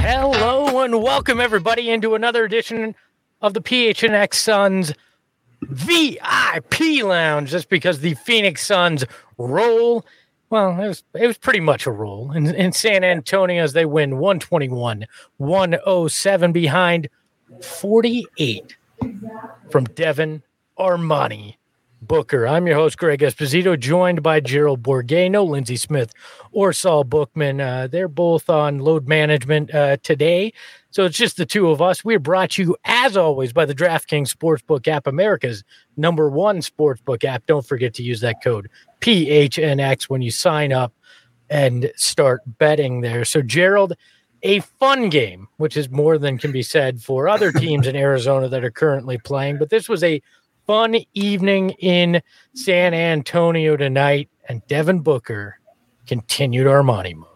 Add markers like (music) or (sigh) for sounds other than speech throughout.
Hello and welcome everybody into another edition of the PHNX Suns VIP Lounge. Just because the Phoenix Suns roll, well, it was it was pretty much a roll. In, in San Antonio as they win 121, 107 behind 48 from Devin Armani Booker. I'm your host, Greg Esposito, joined by Gerald Bourguet, no Lindsey Smith or Saul Bookman. Uh, they're both on load management uh, today. So it's just the two of us. We're brought to you, as always, by the DraftKings Sportsbook app, America's number one sportsbook app. Don't forget to use that code PHNX when you sign up and start betting there. So, Gerald, a fun game, which is more than can be said for other teams in (laughs) Arizona that are currently playing. But this was a fun evening in San Antonio tonight, and Devin Booker continued Armani mode.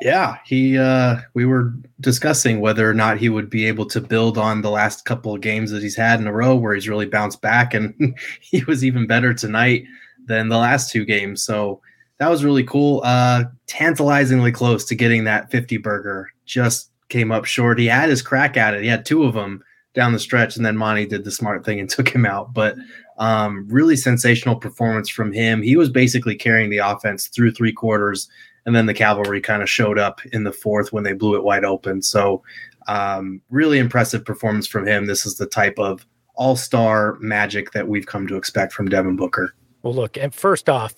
Yeah, he uh we were discussing whether or not he would be able to build on the last couple of games that he's had in a row where he's really bounced back and (laughs) he was even better tonight than the last two games. So that was really cool. Uh tantalizingly close to getting that 50 burger. Just came up short. He had his crack at it. He had two of them down the stretch, and then Monty did the smart thing and (laughs) took him out. But um, really sensational performance from him. He was basically carrying the offense through three quarters, and then the cavalry kind of showed up in the fourth when they blew it wide open. So, um, really impressive performance from him. This is the type of all star magic that we've come to expect from Devin Booker. Well, look, and first off,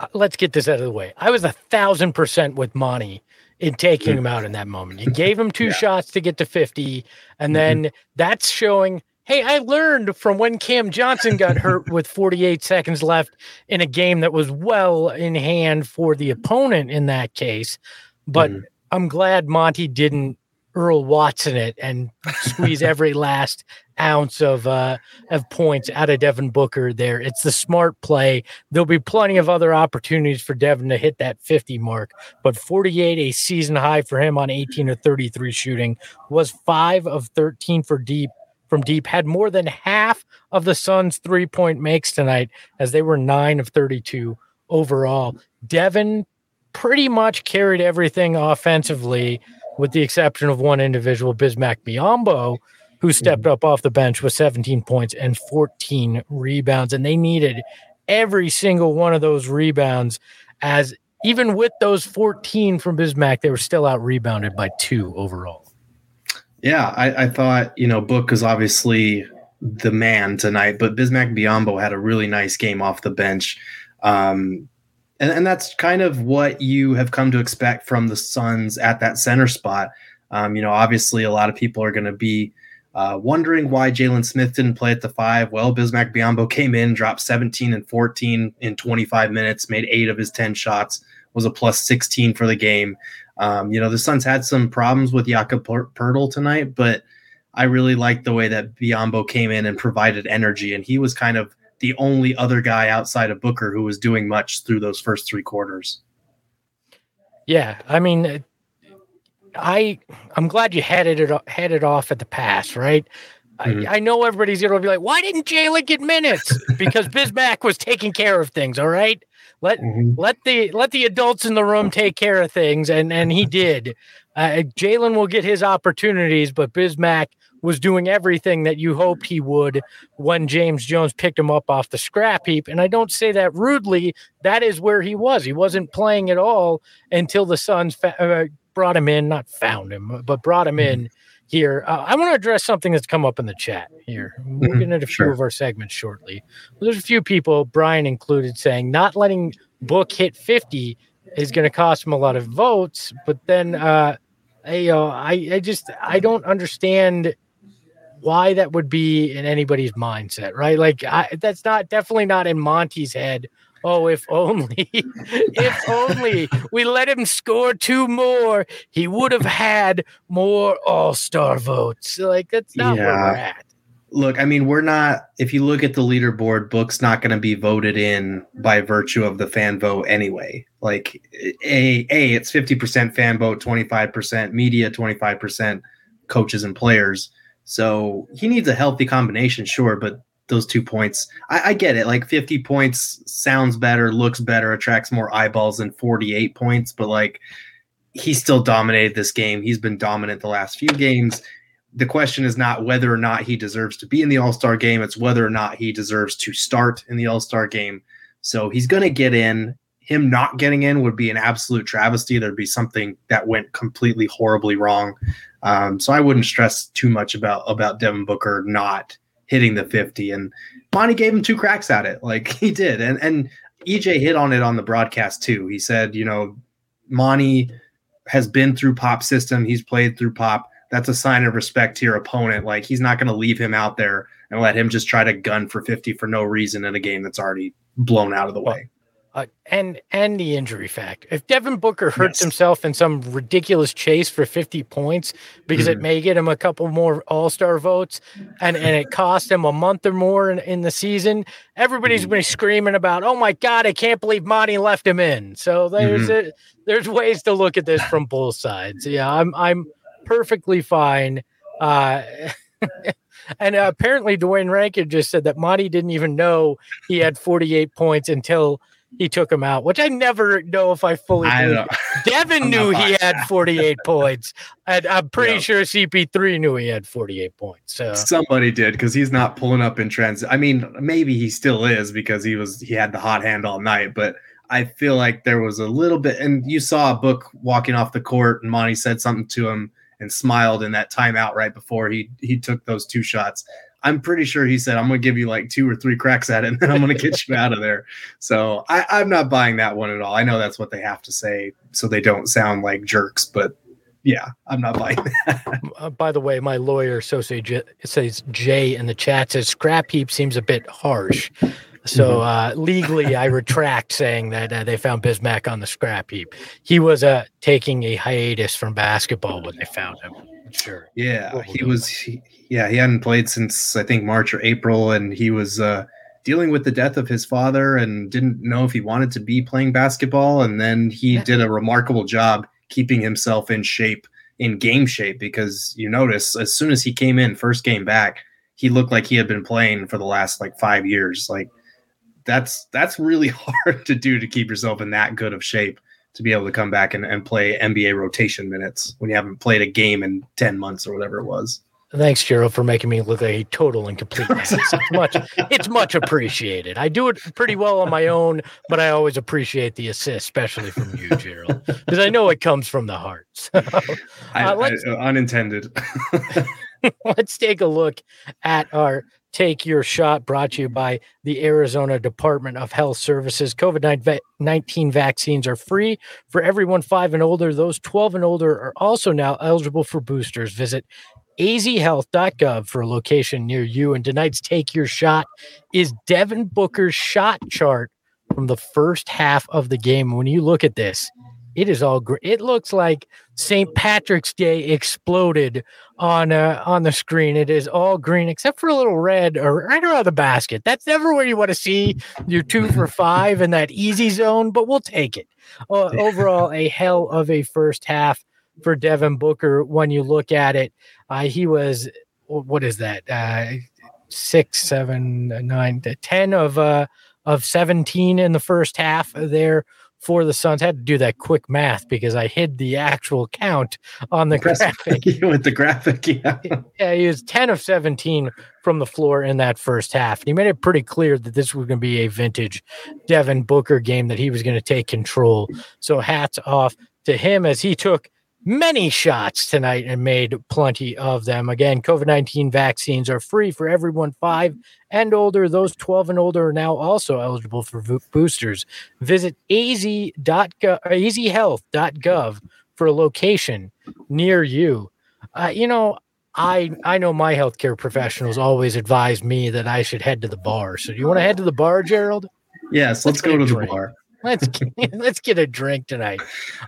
uh, let's get this out of the way. I was a thousand percent with Monty in taking him out in that moment. You gave him two yeah. shots to get to 50, and then mm-hmm. that's showing, hey, I learned from when Cam Johnson got hurt (laughs) with 48 seconds left in a game that was well in hand for the opponent in that case. But mm-hmm. I'm glad Monty didn't Earl Watson it and squeeze every (laughs) last ounce of uh, of points out of Devin Booker there. It's the smart play. There'll be plenty of other opportunities for Devin to hit that 50 mark, but 48, a season high for him on 18 or 33 shooting, was five of 13 for deep from deep, had more than half of the Suns' three point makes tonight, as they were nine of 32 overall. Devin pretty much carried everything offensively with the exception of one individual, Bismack Biyombo, who stepped up off the bench with 17 points and 14 rebounds. And they needed every single one of those rebounds, as even with those 14 from Bismack, they were still out rebounded by two overall. Yeah, I, I thought, you know, Book is obviously the man tonight, but Bismack Biyombo had a really nice game off the bench. Um, and, and that's kind of what you have come to expect from the Suns at that center spot. Um, you know, obviously, a lot of people are going to be uh, wondering why Jalen Smith didn't play at the five. Well, Bismack Biyombo came in, dropped 17 and 14 in 25 minutes, made eight of his 10 shots, was a plus 16 for the game. Um, you know, the Suns had some problems with Jakob Poeltl tonight, but I really liked the way that Biyombo came in and provided energy, and he was kind of the only other guy outside of Booker who was doing much through those first three quarters. Yeah, I mean, I I'm glad you headed it headed off at the pass, right? Mm-hmm. I, I, know everybody's gonna be like, why didn't Jalen get minutes? Because (laughs) Bismack was taking care of things. All right, let mm-hmm. let the let the adults in the room take care of things, and and he did. Uh, Jalen will get his opportunities, but Bismack was doing everything that you hoped he would when James Jones picked him up off the scrap heap. And I don't say that rudely. That is where he was. He wasn't playing at all until the Suns fa- uh, brought him in, not found him, but brought him in here. Uh, I want to address something that's come up in the chat here. We'll Mhm, get into a few sure. of our segments shortly. There's a few people, Brian included, saying not letting Book hit 50 is going to cost him a lot of votes. But then, uh, I, uh, I, I just, I don't understand why that would be in anybody's mindset, right? Like, I, that's not definitely not in Monty's head. Oh, if only, (laughs) if only we let him score two more, he would have had more All Star votes. Like, that's not where we're at. Look, I mean, we're not. If you look at the leaderboard, Book's not going to be voted in by virtue of the fan vote anyway. Like, a a it's fifty percent fan vote, twenty five percent media, twenty five percent coaches and players. So he needs a healthy combination, sure, but those two points, I, I get it. Like fifty points sounds better, looks better, attracts more eyeballs than forty eight points, but like he still dominated this game. He's been dominant the last few games the question is not whether or not he deserves to be in the All Star game, it's whether or not he deserves to start in the All Star game. So he's going to get in. Him not getting in would be an absolute travesty. There'd be something that went completely horribly wrong. Um, so I wouldn't stress too much about about Devin Booker not hitting the 50. And Monty gave him two cracks at it, like (laughs) he did. And and EJ hit on it on the broadcast too. He said, you know, Monty has been through pop system. He's played through pop that's a sign of respect to your opponent. Like he's not going to leave him out there and let him just try to gun for 50 for no reason in a game that's already blown out of the way. Uh, and and the injury fact. If Devin Booker hurts Yes. himself in some ridiculous chase for 50 points because it Mhm. may get him a couple more All-Star votes and and it cost him a month or more in, in the season, everybody's Mhm. been screaming about, "Oh my god, I can't believe Monty left him in." So there's a, there's ways to look at this from both sides. Yeah, I'm I'm perfectly fine. Uh (laughs) And apparently, Duane Rankin just said that Monty didn't even know he had 48 points until he took him out, which I never know if I fully I. (laughs) Devin knew he had 48 (laughs) points, and I'm pretty Yeah. sure CP3 knew he had 48 points. So Somebody did because he's not pulling up in transit. I mean, maybe he still is because he was he had the hot hand all night, but I feel like there was a little bit, and you saw a book walking off the court, and Monty said something to him and smiled in that timeout right before he he took those two shots. I'm pretty sure he said, "I'm going to give you like two or three cracks at it, and then I'm going to get you out of there." So I, I'm not buying that one at all. I know that's what they have to say, so they don't sound like jerks. But yeah, I'm not buying (laughs) that. uh, by the way, my lawyer so say J, says Jay in the chat says scrap heap seems a bit harsh. So uh, legally, I retract saying that uh, they found Bismack on the scrap heap. He was uh, taking a hiatus from basketball when they found him. Sure. Yeah, he was. He, yeah, he hadn't played since I think March or April, and he was uh, dealing with the death of his father and didn't know if he wanted to be playing basketball. And then he did a remarkable job keeping himself in shape, in game shape, because you notice as soon as he came in, first game back, he looked like he had been playing for the last like five years. Like that's that's really (laughs) hard to do to keep yourself in that good of shape to be able to come back and, and play NBA rotation minutes when you haven't played a game in 10 months or whatever it was. Thanks, Gerald, for making me look like a total and complete ass. (laughs) It's much, it's much appreciated. I do it pretty well on my own, but I always appreciate the assist, especially from you, Gerald, because I know it comes from the heart. So, I, Uh, I- unintended. (laughs) let's take a look at our Take Your Shot brought to you mm-hmm. by the Arizona Department of Health Services. COVID 19 vaccines are free for everyone five and older. Those 12 and older are also now eligible for boosters. Visit azhealth.gov for a location near you. And tonight's Take Your Shot is Devin Booker's shot chart from the first half of the game. When you look at this, it is all great. It looks like St. Patrick's Day exploded on uh, on the screen. It is all green except for a little red or right around the basket. That's never where you want to see your two for (laughs) five in that easy zone, but we'll take it. Uh, overall, a hell of a first half for Devin Booker. When you look at it, uh, he was what is that? Uh, six, seven, nine, ten of uh, of seventeen in the first half there for the Suns. Had to do that quick math because I hid the actual count on the graphic. (laughs) With the graphic, yeah. (laughs) yeah, he was 10 of 17 from the floor in that first half. And he made it pretty clear that this was going to be a vintage Devin Booker game that he was going to take control. So hats off to him as he took many shots tonight and made plenty of them. Again, COVID 19 vaccines are free for everyone five and older. Those 12 and older are now also eligible for boosters. Visit az.gov, azhealth.gov for a location near you. Uh, you know, I I know my healthcare professionals always advise me that I should head to the bar. So do you want to head to the bar, Gerald? Yes, let's, let's go to the bar. Let's get, (laughs) let's get a drink tonight.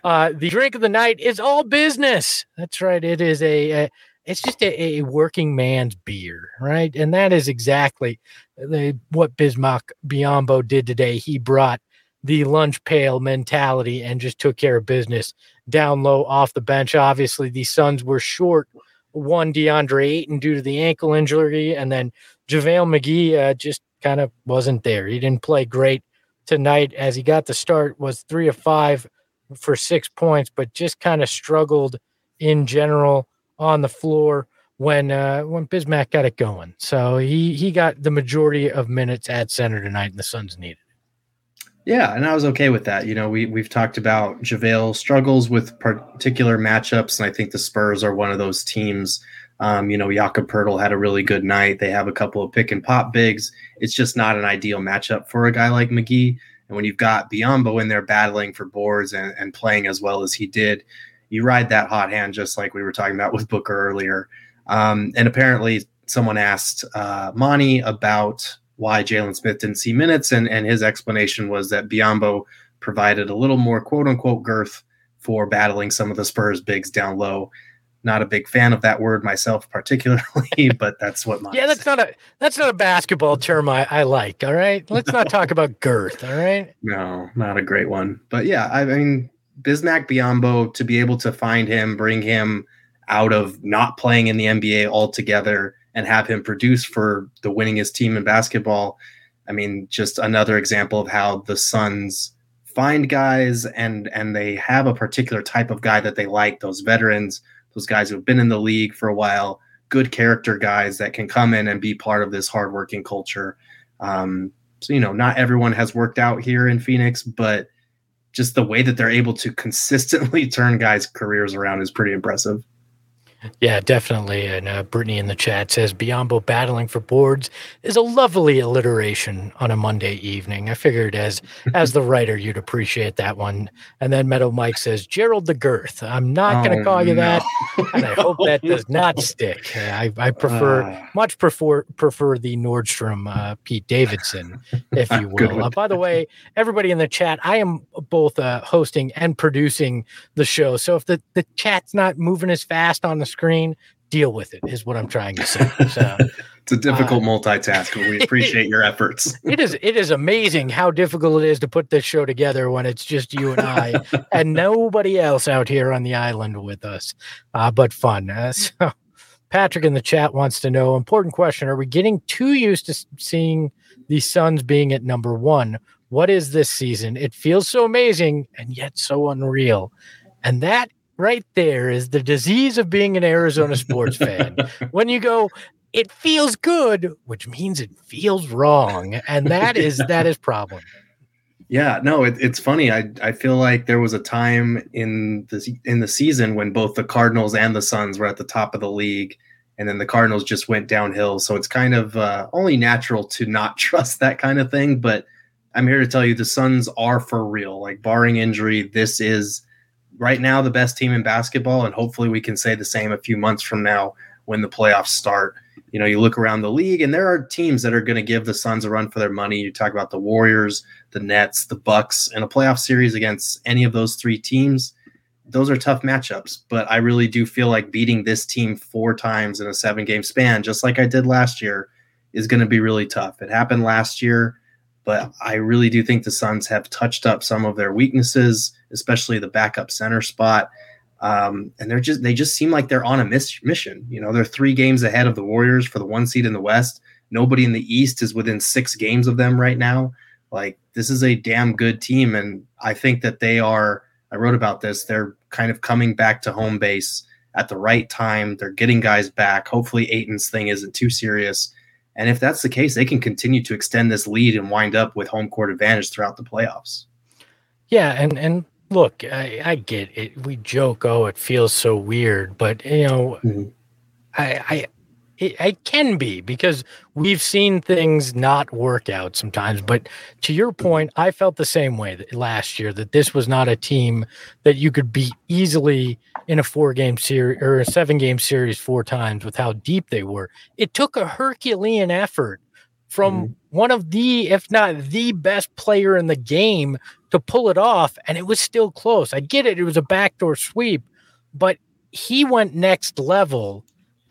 Uh, the drink of the night is all business. That's right. It is a, a it's just a, a, working man's beer, right? And that is exactly the, what Bismack Biyombo did today. He brought the lunch pail mentality and just took care of business down low off the bench. Obviously, the Suns were short one DeAndre Ayton due to the ankle injury, and then JaVale McGee uh, just kind of wasn't there. He didn't play great tonight as he got the start was three of five for six points, but just kind of struggled in general on the floor when uh, when Bismack got it going. So he he got the majority of minutes at center tonight, and the Suns needed. Yeah, and I was okay with that. You know, we we've talked about JaVale struggles with particular matchups, and I think the Spurs are one of those teams um, you know, Jakob Poeltl had a really good night. They have a couple of pick and pop bigs. It's just not an ideal matchup for a guy like McGee. And when you've got Biyombo in there battling for boards and, and playing as well as he did, you ride that hot hand just like we were talking about with Booker earlier. Um, and apparently, someone asked uh, Monty about why Jalen Smith didn't see minutes, and, and his explanation was that Biyombo provided a little more quote unquote girth for battling some of the Spurs bigs down low not a big fan of that word myself particularly (laughs) but that's what my yeah that's not a that's not a basketball term I, I like all right? Let's not talk about girth all right? (laughs) No not a great one. But yeah i mean bismack biyombo to be able to find him bring him out of not playing in the nba altogether and have him produce for the winningest team in basketball i mean just another example of how the suns find guys and and they have a particular type of guy that they like those veterans those guys who have been in the league for a while, good character guys that can come in and be part of this hardworking culture. Um, so, you know, not everyone has worked out here in Phoenix, but just the way that they're able to consistently (laughs) turn guys' careers around is pretty impressive. Yeah, definitely. And uh, Brittany in the chat says Biyombo battling for boards is a lovely alliteration on a Monday evening. I figured as (laughs) as the writer you'd appreciate that one. And then Meadow Mike says Gerald the Girth. I'm not oh, going to call you no. that, and I hope that (laughs) does not stick. I, I prefer uh, much prefer prefer the Nordstrom uh, Pete Davidson, if (laughs) you will. Uh, by the way, everybody in the chat, I am both uh, hosting and producing the show. So if the the chat's not moving as fast on the screen, deal with it is what I'm trying to say. So (laughs) it's a difficult uh, multitask, but we (laughs) appreciate your efforts. (laughs) it is it is amazing how difficult it is to put this show together when it's just you and I and nobody else out here on the island with us. Uh, but fun. Uh, so Patrick in the chat wants to know important question. Are we getting too used to seeing the Suns being at number one? What is this season? It feels so amazing and yet so unreal. And that right there is the disease of being an Arizona sports fan. (laughs) when you go, it feels good, which means it feels wrong, and that is (laughs) that is problem. Yeah, no, it, it's funny. I I feel like there was a time in the in the season when both the Cardinals and the Suns were at the top of the league, and then the Cardinals just went downhill. So it's kind of uh, only natural to not (laughs) trust that kind of thing. But I'm here to tell you, the Suns are for real. Like barring injury, this is right now the best team in basketball, and hopefully we can say the same a few months from now when the playoffs start. You know, you look around the league, and there are teams that are going to give the Suns a run for their money. You talk about the Warriors, the Nets, the Bucks, in a playoff series against any of those three teams. Those are tough matchups, but I really do feel like beating this team four times in a seven game span, just like I did last year, is going to be really tough. It happened last year but I really do think the Suns have touched up some of their weaknesses, especially the backup center spot. Um, and they're just they just seem like they're on a miss- mission. You know, they're three games ahead of the Warriors for the one seed in the West. Nobody in the East is within six games of them right now. Like this is a damn good team, and I think that they are. I wrote about this. They're kind of coming back to home base at the right time. They're getting guys back. Hopefully, Ayton's thing isn't too serious. And if that's the case, they can continue to extend this lead and wind up with home court advantage throughout the playoffs. Yeah, and and look, I, I get it. We joke, oh, it feels so weird, but you know, mm-hmm. I, I it, it, can be because we've seen things not work out sometimes. But to your point, I felt the same way last year that this was not a team that you could beat easily in a four game series or a seven game series four times with how deep they were. It took a Herculean effort from mm-hmm. one of the, if not the best player in the game to pull it off. And it was still close. I get it. It was a backdoor sweep, but he went next level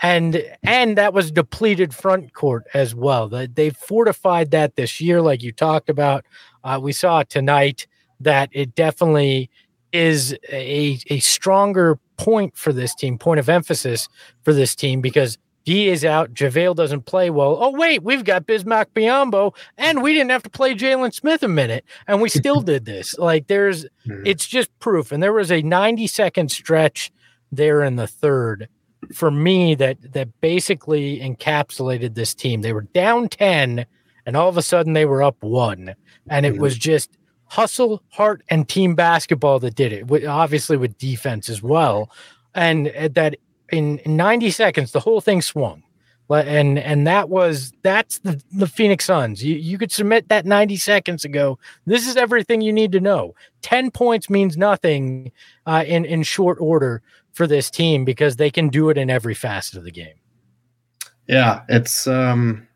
and and that was depleted front court as well. They fortified that this year, like you talked about. Uh, we saw tonight that it definitely is a a stronger point for this team, point of emphasis for this team because D is out. JaVale doesn't play well. Oh, wait, we've got Bismack Biyombo, and we didn't have to play Jalen Smith a minute, and we still (laughs) did this. Like, there's, mm-hmm. it's just proof. And there was a 90 second stretch there in the third for me that that basically encapsulated this team. They were down 10 and all of a sudden they were up 1 and it mm-hmm. was just hustle, heart and team basketball that did it. Obviously with defense as well. And that in, in 90 seconds the whole thing swung. And and that was that's the, the Phoenix Suns. You you could submit that 90 seconds ago. This is everything you need to know. 10 points means nothing uh, in in short order for this team because they can do it in every facet of the game. Yeah, it's um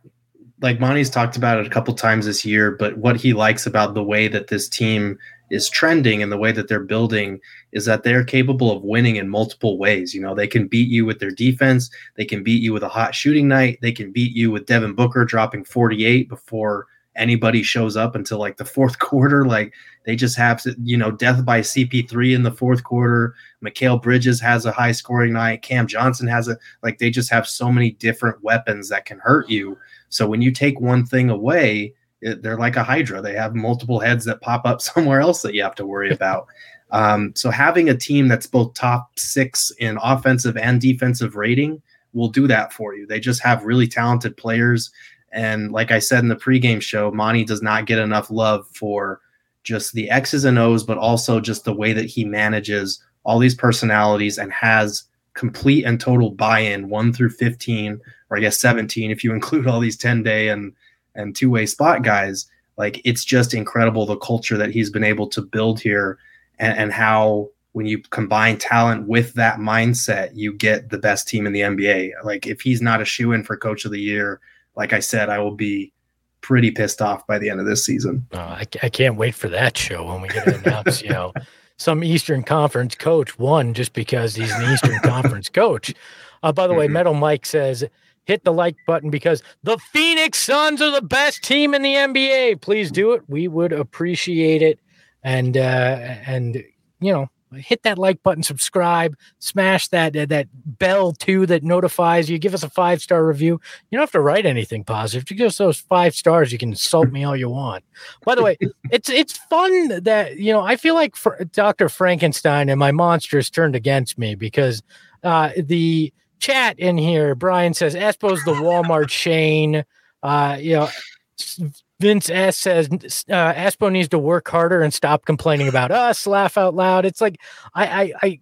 like Monty's talked about it a couple times this year, but what he likes about the way that this team is trending and the way that they're building is that they're capable of winning in multiple ways. You know, they can beat you with their defense, they can beat you with a hot shooting night, they can beat you with Devin Booker dropping 48 before anybody shows up until like the (laughs) fourth quarter. Like they just have, you know, death by CP3 in the fourth quarter. Mikal Bridges has a high scoring night. Cam Johnson has a, like they just have so many different weapons that can hurt you. So when you take one thing away, it, they're like a hydra. They have multiple heads that pop up (laughs) somewhere else that you have to worry about. Um, so having a team that's both top six in offensive and defensive rating will do that for you. They just have really talented players and like I said in the pregame show, Monty does not get enough love for just the X's and O's, but also just the way that he manages all these personalities and has complete and total buy-in, one through fifteen, or I guess seventeen if you include all these ten day and and two way spot guys. Like it's just incredible the culture that he's been able to build here, and, and how when you combine talent with that mindset, you get the best team in the NBA. Like if he's not a shoe in for Coach of the Year like I said, I will be pretty pissed off by the end of this season. Oh, I, I can't wait for that show when we get to announce, you know, (laughs) some Eastern Conference coach won just because he's an Eastern (laughs) Conference coach. Uh, by the way, mm-hmm. Metal Mike says, hit the like button because the Phoenix Suns are the best team in the NBA. Please do it. We would appreciate it. And, uh, and, you know, hit that like button, subscribe, smash that uh, that bell too that notifies you. Give us a five star review. You don't have to write anything positive. If you give us those five stars, you can insult me all you want. By the way, (laughs) it's it's fun that you know I feel like Dr. Frankenstein and my monsters turned against me because uh, the chat in here, Brian says Espo's the Walmart chain. Uh, you know, Vince S says uh, Espo needs to work harder and stop complaining about us. Laugh out loud. It's like I, I, I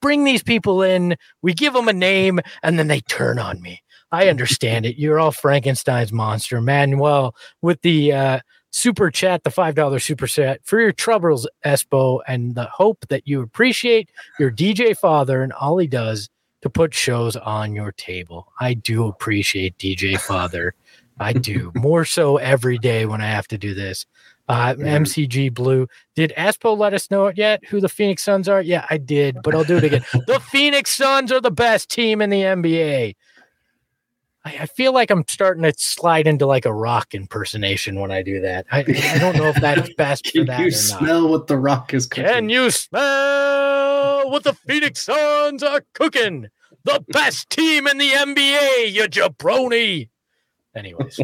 bring these people in, we give them a name, and then they turn on me. I understand it. You're all Frankenstein's monster, Manuel. With the uh, super chat, the five dollar super chat for your troubles, Espo, and the hope that you appreciate your DJ father and all he does to put shows on your table. I do appreciate DJ Father. I do (laughs) more so every day when I have to do this. Uh, MCG Blue. Did Espo let us know it yet? Who the Phoenix Suns are? Yeah, I did, but I'll do it again. the (laughs) Phoenix Suns are the best team in the NBA. I, I, feel like I'm starting to slide into like a rock impersonation when I do that. I, I don't know if that's (laughs) best Can for that. you smell what the rock is cooking? Can you smell what the Phoenix Suns are cooking? The best team in the NBA, you jabroni. Anyways,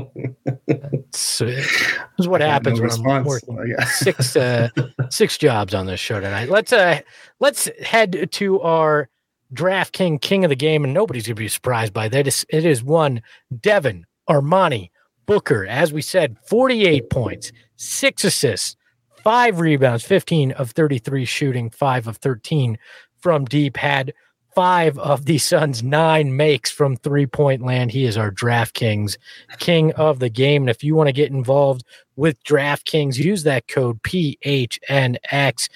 It's, it's what happens no when I'm working yeah. six uh, six jobs on this show tonight. Let's uh let's head to our DraftKings King of the Game, and nobody's gonna be surprised by that. It is one Devin Armani Booker. As we said, 48 points, six assists, five rebounds, 15 of 33 shooting, five of 13 from deep. Had five of the Suns' nine makes from three point land. He is our DraftKings king of the game. And if you want to get involved with DraftKings, use that code PHNX.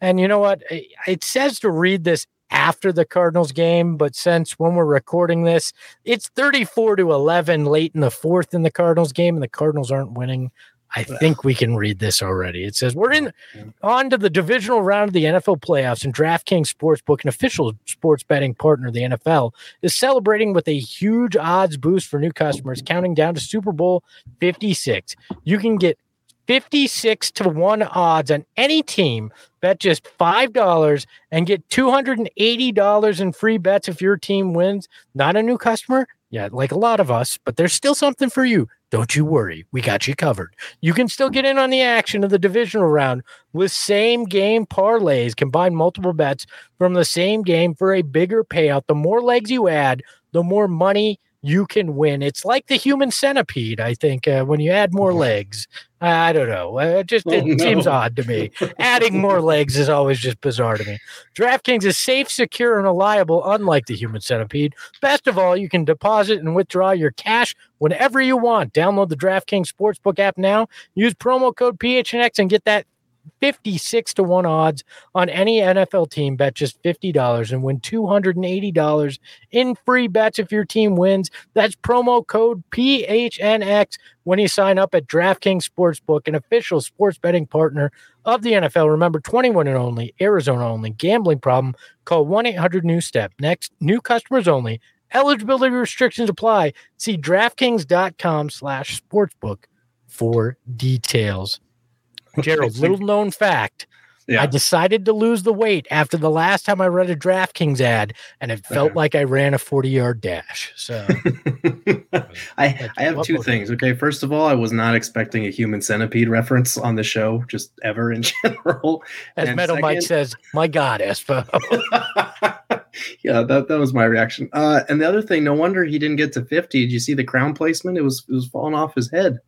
And you know what? It says to read this after the Cardinals game, but since when we're recording this, it's 34 to 11 late in the fourth in the Cardinals game, and the Cardinals aren't winning. I think we can read this already. It says we're in oh, on to the divisional round of the NFL playoffs, and DraftKings Sportsbook, an official sports betting partner of the NFL, is celebrating with a huge odds boost for new customers, counting down to Super Bowl 56. You can get 56 to 1 odds on any team. Bet just $5 and get $280 in free bets if your team wins. Not a new customer? Yeah, like a lot of us, but there's still something for you. Don't you worry, we got you covered. You can still get in on the action of the divisional round with same game parlays. Combine multiple bets from the same game for a bigger payout. The more legs you add, the more money you can win. It's like the human centipede, I think, uh, when you add more legs. I don't know. Uh, it just it oh, no. seems odd to me. (laughs) Adding more legs is always just bizarre to me. DraftKings is safe, secure, and reliable, unlike the human centipede. Best of all, you can deposit and withdraw your cash whenever you want. Download the DraftKings Sportsbook app now. Use promo code PHNX and get that 56 to 1 odds on any NFL team. Bet just $50 and win $280 in free bets if your team wins. That's promo code PHNX when you sign up at DraftKings Sportsbook, an official sports betting partner of the NFL. Remember, 21 and only, Arizona only, gambling problem. Call 1 800 New Step. Next, new customers only. Eligibility restrictions apply. See DraftKings.com slash sportsbook for details. (laughs) Gerald, little known fact. Yeah. I decided to lose the weight after the last time I read a DraftKings ad, and it felt like I ran a 40 yard dash. So (laughs) I, I have two things. Okay. First of all, I was not expecting a human centipede reference on the show, just ever in (laughs) general. As and Metal second, Mike says, my God, Espo. yeah, that, that was my reaction. Uh, and the other thing, no wonder he didn't get to 50. Did you see the crown placement? It was it was falling off his head.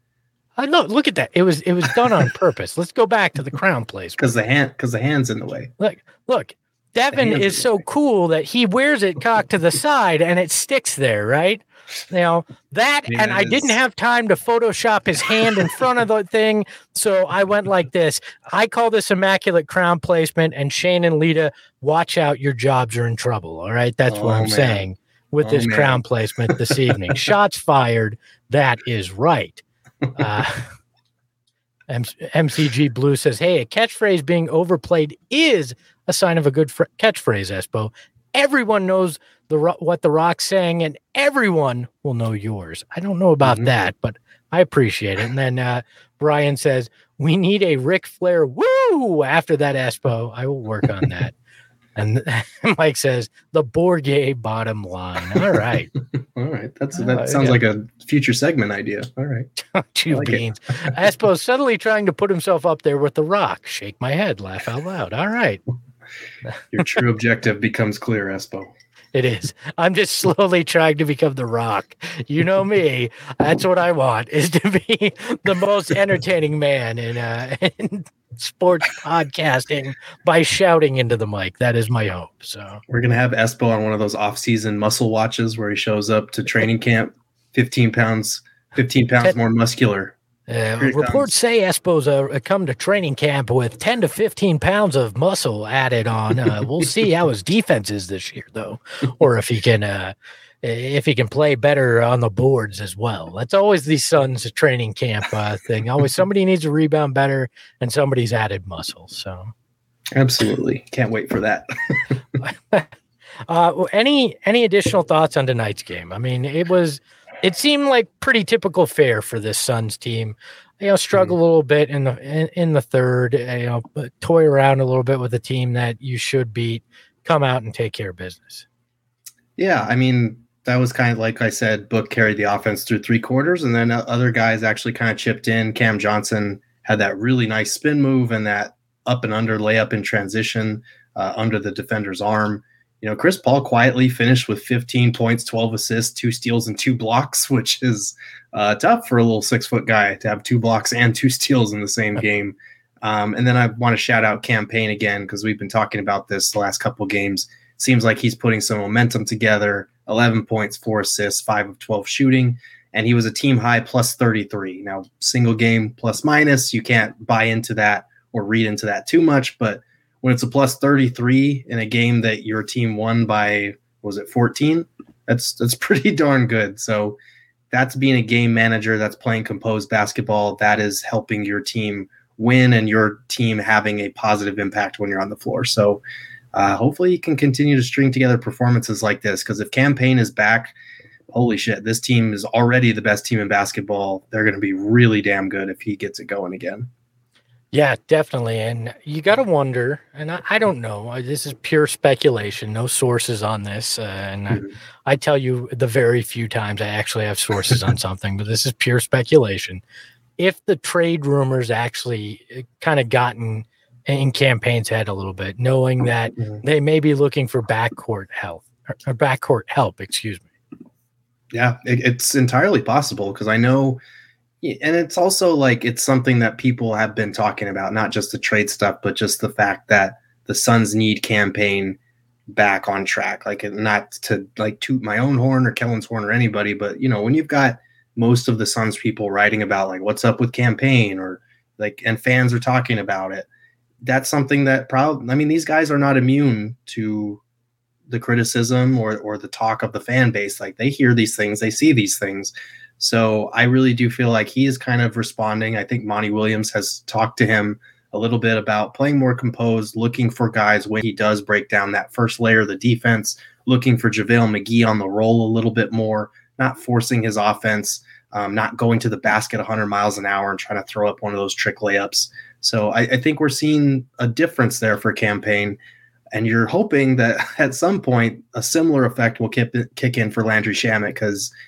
Uh, no, look at that. It was it was done on (laughs) purpose. Let's go back to the crown place because the hand because the hand's in the way. Look, look. Devin is so cool that he wears it cocked to the side and it sticks there, right? Know that, yes. and I didn't have time to Photoshop his hand in front of the thing, so I went like this. I call this immaculate crown placement, and Shane and Lita, watch out, your jobs are in trouble. All right, that's oh, what I'm man. saying with oh, this man. crown placement this evening. (laughs) Shots fired. That is right. Uh, MCG Blue says, "Hey, a catchphrase being overplayed is a sign of a good fr- catchphrase." Espo, everyone knows the what the Rock's saying, and everyone will know yours. I don't know about mm-hmm. that, but I appreciate it. And then uh, Brian says, "We need a Ric Flair woo." After that, Espo, I will work on (laughs) that. And (laughs) Mike says the Bourguet bottom line. All right. (laughs) All right. That's that uh, sounds yeah. like a future segment idea. All right. (laughs) Two like beans. Espo suddenly trying to put himself up there with the rock. Shake my head, laugh out loud. All right. (laughs) Your true objective becomes clear, Espo. It is. I'm just slowly trying to become the rock. You know me. That's what I want is to be the most entertaining man in uh (laughs) in sports podcasting by shouting into the mic. That is my hope. So we're gonna have Espo on one of those off-season muscle watches where he shows up to training camp, 15 pounds, 15 pounds more muscular. Uh, reports say Espo's uh, come to training camp with 10 to 15 pounds of muscle added on. Uh, we'll see how his defense is this year, though, or if he can uh, if he can play better on the boards as well. That's always the Suns training camp uh, thing. Always somebody needs to rebound better, and somebody's added muscle. So, absolutely, can't wait for that. (laughs) uh, any any additional thoughts on tonight's game? I mean, it was it seemed like pretty typical fare for this Suns team. You know, struggle mm. a little bit in the in, in the third. You know, toy around a little bit with a team that you should beat. Come out and take care of business. Yeah, I mean, that was kind of like I said, Book carried the offense through three quarters, and then other guys actually kind of chipped in. Cam Johnson had that really nice spin move and that up and under layup in transition uh, under the defender's arm. You know, Chris Paul quietly finished with 15 points, 12 assists, two steals, and two blocks, (laughs) which is uh, tough for a little six foot guy to have two blocks and two (laughs) steals in the same (laughs) game. Um, and then I want to shout out Cam Payne again because we've been talking about this the last couple games. Seems like he's putting some momentum together. 11 points, four assists, five of 12 shooting, and he was a team high plus 33. Now, single game plus minus, you can't buy into that or read into that too much, but when it's a plus 33 in a game that your team won by was it 14 that's that's (laughs) pretty darn good. So that's being a game manager that's playing composed basketball that is helping your team win and your team having a positive impact when you're on the floor. So uh, hopefully you can continue to string together performances like this because if Cam Payne is back holy shit this team is already the best team in basketball. They're going to be really damn good if he gets it going again yeah, definitely. And you got to wonder, and I, I, don't know, this is pure speculation, no sources on this. Uh, and mm-hmm. I, I, tell you the very few times I actually have sources on something, but this is pure speculation. If the trade rumors actually uh, kind of gotten in Cam Payne's head a little bit, knowing that mm-hmm. they may be looking for backcourt health or backcourt help, excuse me. Yeah, it, it's entirely possible because I know and it's also like it's something that people have been talking about, not just the trade stuff, but just the fact that the Suns need Cam Payne back on track. Like not to like toot my own horn or Kellan's horn or anybody, but you know, when you've got most of the Suns people writing about like what's up with Cam Payne or like and fans are talking about it, that's something that probably I mean, these guys are not immune to the criticism or or the talk of the fan base. Like they hear these things, they see these things. So I really do feel like he is kind of responding. I think Monty Williams has talked to him a little bit about playing more composed, looking for guys when he does break down that first layer of the defense, looking for JaVale McGee on the roll a little bit more, not forcing his offense, um, not going to the basket 100 miles an hour and trying to throw up one of those trick layups. So I, I think we're seeing a difference there for Cam Payne. And you're hoping that (laughs) at some point a similar effect will kick, kick in for Landry Shamet because –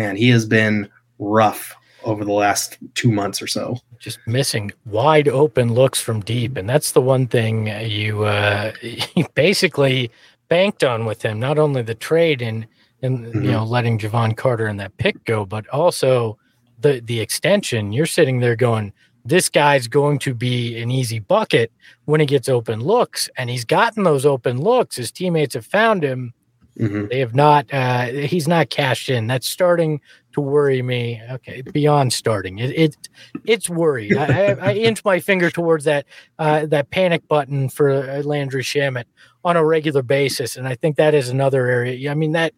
man, he has been rough over the last two months or so. Just missing wide open looks from deep, and that's the one thing you uh, (laughs) you basically banked on with him. Not only the trade and and mm-hmm. you know letting Jevon Carter and that pick go, but also the the extension. You're sitting there going, this guy's going to be an easy bucket when he gets open looks, and he's gotten those open looks. His teammates have found him Mm-hmm. They have not. Uh, he's not cashed in. That's starting to worry me. Okay, beyond starting, it, it it's worried. I, I, I, (laughs) inch my finger towards that uh, that panic button for Landry Shamet on a regular basis, and I think that is another area. I mean that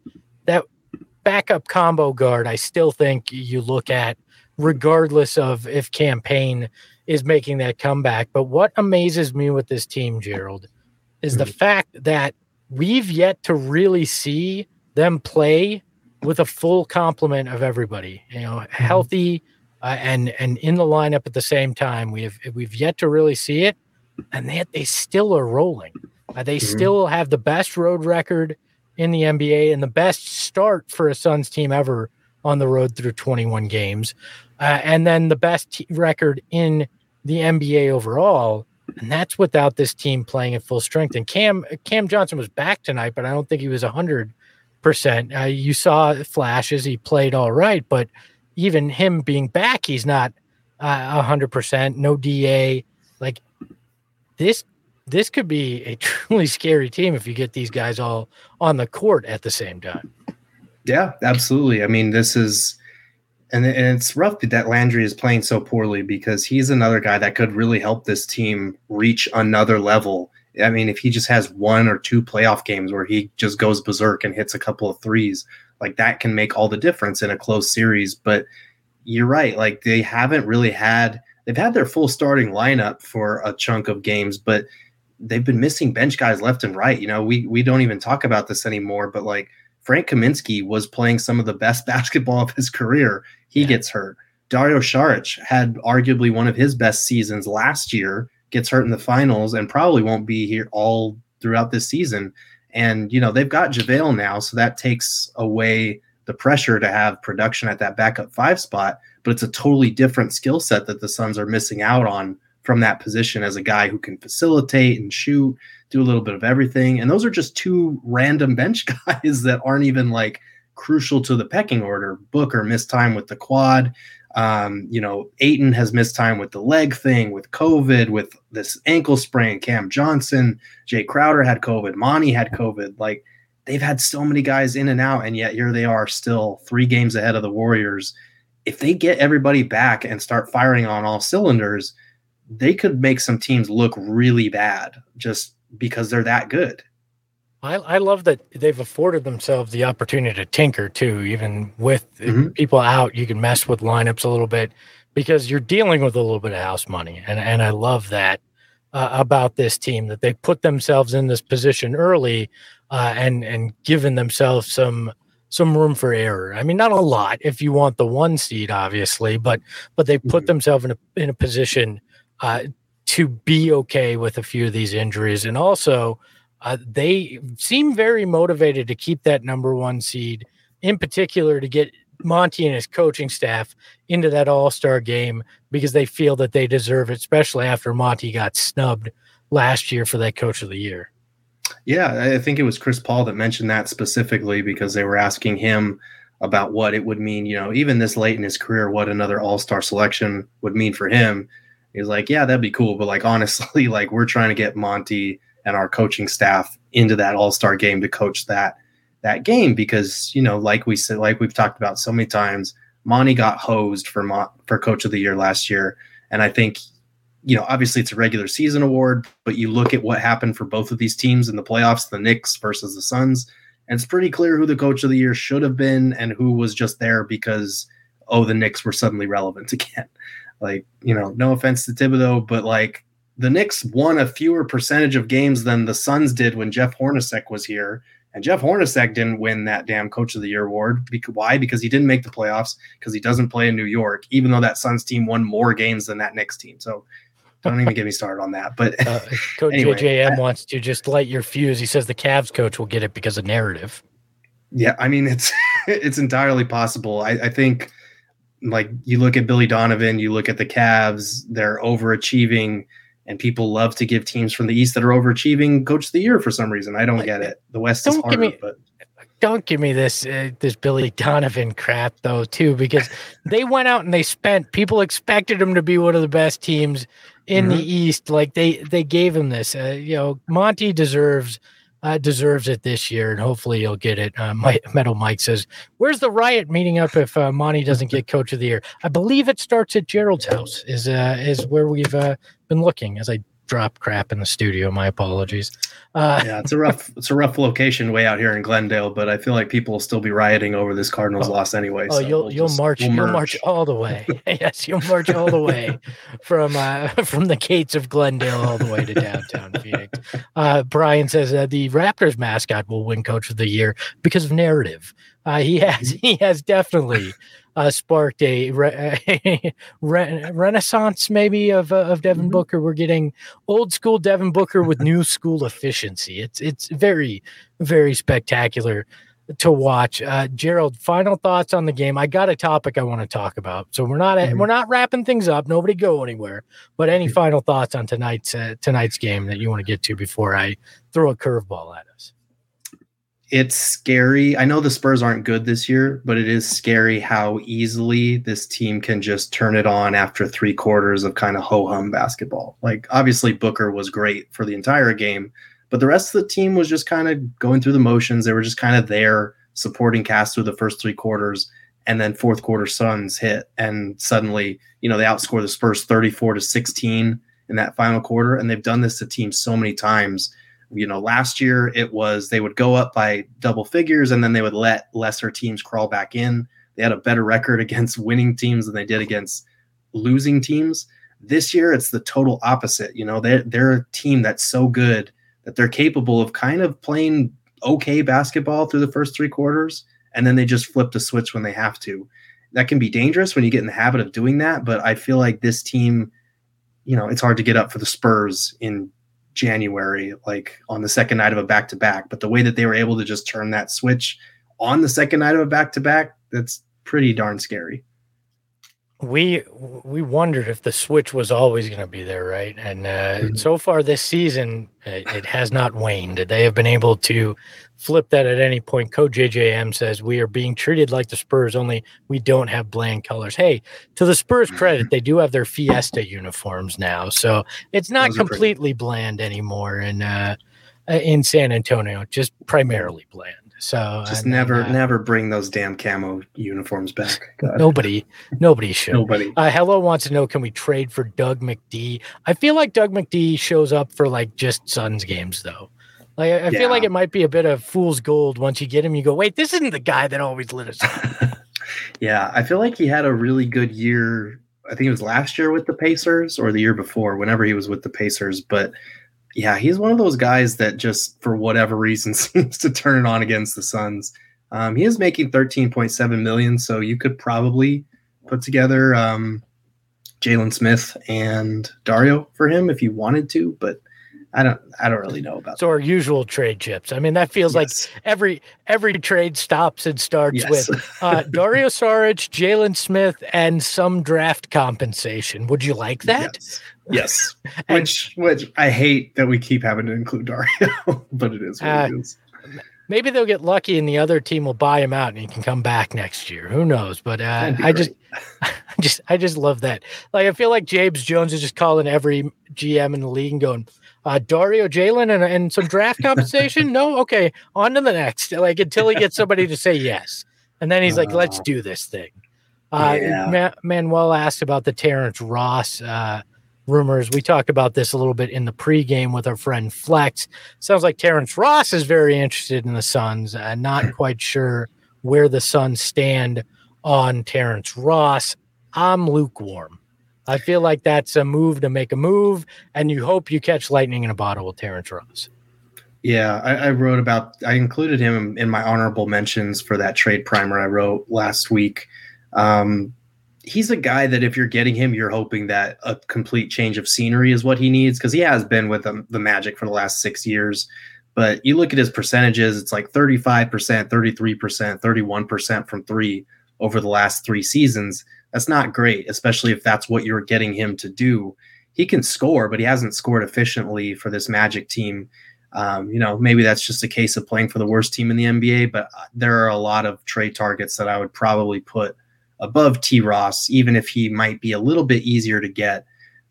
that backup combo guard. I still think you look at regardless of if Cam Payne is making that comeback. But what amazes me with this team, Gerald, is mm-hmm. the fact that we've yet to really see them play with a full complement of everybody. You know, mm-hmm. healthy uh, and and in the lineup at the same time. We have we've yet to really see it, and yet they still are rolling. Uh, they mm-hmm. still have the best road record in the NBA and the best start for a Suns team ever on the road through 21 games, uh, and then the best t- record in the NBA overall and that's without this team playing at full strength. And Cam Cam Johnson was back tonight, but I don't think he was hundred percent. Uh, you saw flashes; he played all right, but even him being back, he's not uh, hundred percent. No Da, like this. This could be a (laughs) truly scary team if you get these guys all on the court at the same time. Yeah, absolutely. I mean, this is and, and it's rough that Landry is playing so poorly because he's another guy that could really help this team reach another level. I mean, if he just has one or two playoff games where he just goes berserk and hits a couple of threes, like that can make all the difference in a close series. But you're right, like they haven't really had they've had their full starting lineup for a chunk of games, but they've been missing bench guys left and right. You know, we we don't even talk about this anymore, but like Frank Kaminsky was playing some of the best (laughs) basketball of his career. He yeah. gets hurt. Dario Saric had arguably one of his best seasons last year, gets hurt in the finals, and probably won't be here all throughout this season. And, you know, they've got JaVale now, so that takes away the pressure to have production at that backup five spot. But it's a totally different skill set that the Suns are missing out on from that position as a guy who can facilitate and shoot, do a little bit of everything. And those are just two random bench (laughs) guys that aren't even like crucial to the pecking order. Booker missed time with the quad. Um, you know, Ayton has missed time with the leg thing, with COVID, with this ankle sprain. Cam Johnson, Jae Crowder had COVID. Monty had COVID. Like they've had so many guys in and out, and yet here they are still three games ahead of the Warriors. If they get everybody back and start firing on all cylinders, they could make some teams look really bad just because they're that good. I, I love that they've afforded themselves the opportunity to tinker too, even with mm-hmm. people out. You can mess with lineups a little bit because you're dealing with a little bit of house money, and and I love that uh, about this team that they put themselves in this position early uh, and and given themselves some some room for error. I mean, not a lot if you want the one seed, obviously, but but they put mm-hmm. themselves in a in a position uh, to be okay with a few of these injuries, and also uh, they seem very motivated to keep that number one seed, in particular to get Monty and his coaching staff into that All Star game because they feel that they deserve it, especially after Monty got snubbed last year for that Coach of the Year. Yeah, I think it was Chris Paul that mentioned that specifically because they were asking him about what it would mean, you know, even this late in his career, what another All Star selection would mean for him. He's like, yeah, that'd be cool, but like honestly, (laughs) like we're trying to get Monty and our coaching staff into that all-star game to coach that that game because you know like we said like we've talked about so many times Monty got hosed for for coach of the year last year. And I think you know obviously it's a regular season award but you look at what happened for both of these teams in the playoffs the Knicks versus the Suns and it's pretty clear who the coach of the year should have been and who was just there because oh the Knicks were suddenly relevant (laughs) again. Like you know no offense to Thibodeau but like the Knicks won a fewer percentage of games than the Suns did when Jeff Hornacek was here. And Jeff Hornacek didn't win that damn Coach of the Year award. Why? Because he didn't make the playoffs. Because he doesn't play in New York, even though that Suns team won more games than that Knicks team. So don't even get me started on that. But uh, (laughs) Coach anyway, JJM wants to just light your fuse. He says the Cavs coach will get it because of narrative. Yeah, I mean it's (laughs) it's entirely possible. I, I think like you look at Billy Donovan, you look at the Cavs, they're overachieving and people love to give teams from the East that are overachieving coach of the year for some reason. I don't get it. The West don't is harder, me, but don't give me this uh, this Billy Donovan crap though too because (laughs) they went out and they spent. People expected them to be one of the best teams in mm-hmm. the East. Like they they gave him this. Uh, you know, Monty deserves uh, deserves it this year, and hopefully he'll get it. Uh, My, (laughs) Metal Mike says, "Where's the riot meeting up if uh, Monty doesn't get Coach of the Year?" I believe it starts at Gerald's house. Is uh, is where we've uh, been looking as I drop crap in the studio. My apologies. Uh, yeah, it's a rough (laughs) it's a rough location way out here in Glendale, but I feel like people will still be rioting over this Cardinals oh, loss anyway. Oh, so you'll we'll you'll just, march we'll you'll march all the way. (laughs) (laughs) yes, you'll march all the way from uh, from the gates of Glendale all the way to downtown Phoenix. Uh, Brian says uh, the Raptors mascot will win Coach of the Year because of narrative. Uh, he has he has definitely uh, sparked a, re- a (laughs) re- renaissance, maybe of uh, of Devin mm-hmm. Booker. We're getting old school Devin Booker with new school efficiency. It's it's very very spectacular to watch. Uh, Gerald, final thoughts on the game. I got a topic I want to talk about, so we're not mm-hmm. we're not wrapping things up. Nobody go anywhere. But any mm-hmm. final thoughts on tonight's uh, tonight's game that you want to get to before I throw a curveball at us? It's scary. I know the Spurs aren't good this year, but it is scary how easily this team can just turn it on after three quarters of kind of ho hum basketball. Like, obviously, Booker was great for the entire game, but the rest of the team was just kind of going through the motions. They were just kind of there supporting cast through the first three quarters. And then fourth quarter Suns hit, and suddenly, you know, they outscore the Spurs 34 to 16 in that final quarter. And they've done this to teams so many times you know, last year it was they would go up by double figures and then they would let lesser teams crawl back in. They had a better record (laughs) against winning teams than they did against losing teams. This year it's the total opposite. You know, they're they're a team that's so good that they're capable of kind of playing okay basketball through the first three quarters, and then they just flip the switch when they have to. That can be dangerous when you get in the habit of doing that, but I feel like this team, you know, it's hard to get up for the Spurs in January, like on the second night of a back to back. But the way that they were able to just turn that switch on the second night of a back to back, that's pretty darn scary. We we wondered if the switch was always going to be there, right? And uh, mm-hmm. so far this season, it, it, has not waned. They have been able to flip that at any point. Coach JJM says we are being treated like the Spurs, only we don't have bland colors. Hey, to the Spurs credit, they do have their Fiesta uniforms now, so it's not completely bland anymore in uh, in San Antonio, just primarily bland. So just never, uh, never bring those damn camo uniforms back. God. (laughs) Nobody, nobody should. Nobody. Uh, Hello wants to know: Can we trade for Doug McD? I feel like Doug McD shows up for like just Suns games, though. Like I, I yeah. feel like it might be a bit of fool's gold once you get him. You go, wait, this isn't the guy that always lit us (laughs) yeah, I feel like he had a really good year. I think it was last year with the Pacers or the year before, whenever he was with the Pacers, but yeah, he's one of those guys that just for whatever reason (laughs) seems to turn it on against the Suns. Um, he is making 13.7 million, so you could probably put together um, Jalen Smith and Dario for him if you wanted to, but I don't I don't really know about so that. our usual trade chips. I mean, that feels yes. like every every trade stops and starts yes. with uh, (laughs) Dario Saric, Jalen Smith, and some draft compensation. Would you like that? Yes. (laughs) Yes, which which I hate that we keep having to include Dario, (laughs) but it is what uh, it is. Maybe they'll get lucky and the other team will buy him out and he can come back next year. Who knows? But uh, I just, I just, I just love that. Like I feel like James Jones is just calling every GM in the league and going, uh, Dario Jalen and, and some draft (laughs) compensation. no, okay, on to the next. Like until he gets somebody to say yes, and then he's like, "Let's do this thing." Uh, yeah. Ma- Manuel asked about the Terrence Ross uh, rumors. We talked about this a little bit in the pregame with our friend Flex. Sounds like Terrence Ross is very interested in the Suns. Uh, not (laughs) quite sure where the Suns stand on Terrence Ross. I'm lukewarm. I feel like that's a move to make a move, and you hope you catch lightning in a bottle with Terrence Ross. Yeah, I, I, wrote about. I included him in my honorable mentions for that trade primer I wrote last week. Um, he's a guy that if you're getting him, you're hoping that a complete change of scenery is what he needs because he has been with the, the Magic for the last six years. But you look at his percentages; it's like 35 percent, 33 percent, 31 percent from three over the last three seasons. That's not great, especially if that's what you're getting him to do. He can score, but he hasn't scored efficiently for this Magic team. Um, you know, maybe that's just a case of playing for the worst team in the NBA, but uh, there are a lot of trade targets that I would probably put above T. Ross, even if he might be a little bit easier to get.